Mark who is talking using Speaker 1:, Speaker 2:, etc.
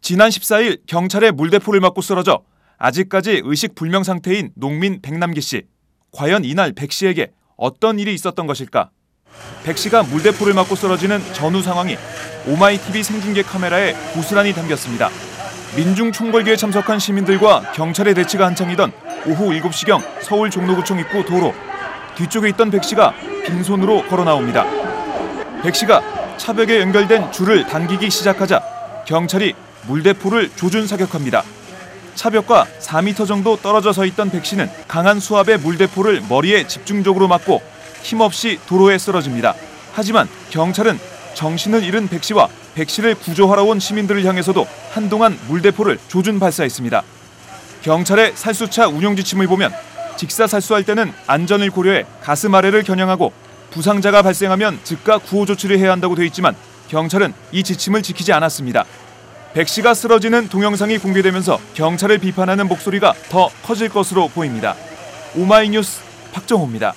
Speaker 1: 지난 14일 경찰의 물대포를 맞고 쓰러져 아직까지 의식 불명 상태인 농민 백남기 씨. 과연 이날 백 씨에게 어떤 일이 있었던 것일까? 백 씨가 물대포를 맞고 쓰러지는 전후 상황이 오마이TV 생중계 카메라에 고스란히 담겼습니다. 민중 총궐기에 참석한 시민들과 경찰의 대치가 한창이던 오후 7시경 서울 종로구청 입구 도로 뒤쪽에 있던 백 씨가 빈손으로 걸어 나옵니다. 백 씨가 차벽에 연결된 줄을 당기기 시작하자 경찰이 물대포를 조준 사격합니다. 차벽과 4m 정도 떨어져 서 있던 백 씨는 강한 수압의 물대포를 머리에 집중적으로 맞고 힘없이 도로에 쓰러집니다. 하지만 경찰은 정신을 잃은 백 씨와 백 씨를 구조하러 온 시민들을 향해서도 한동안 물대포를 조준 발사했습니다. 경찰의 살수차 운영 지침을 보면 직사 살수할 때는 안전을 고려해 가슴 아래를 겨냥하고 부상자가 발생하면 즉각 구호 조치를 해야 한다고 돼 있지만 경찰은 이 지침을 지키지 않았습니다. 백 씨가 쓰러지는 동영상이 공개되면서 경찰을 비판하는 목소리가 더 커질 것으로 보입니다. 오마이뉴스 박정호입니다.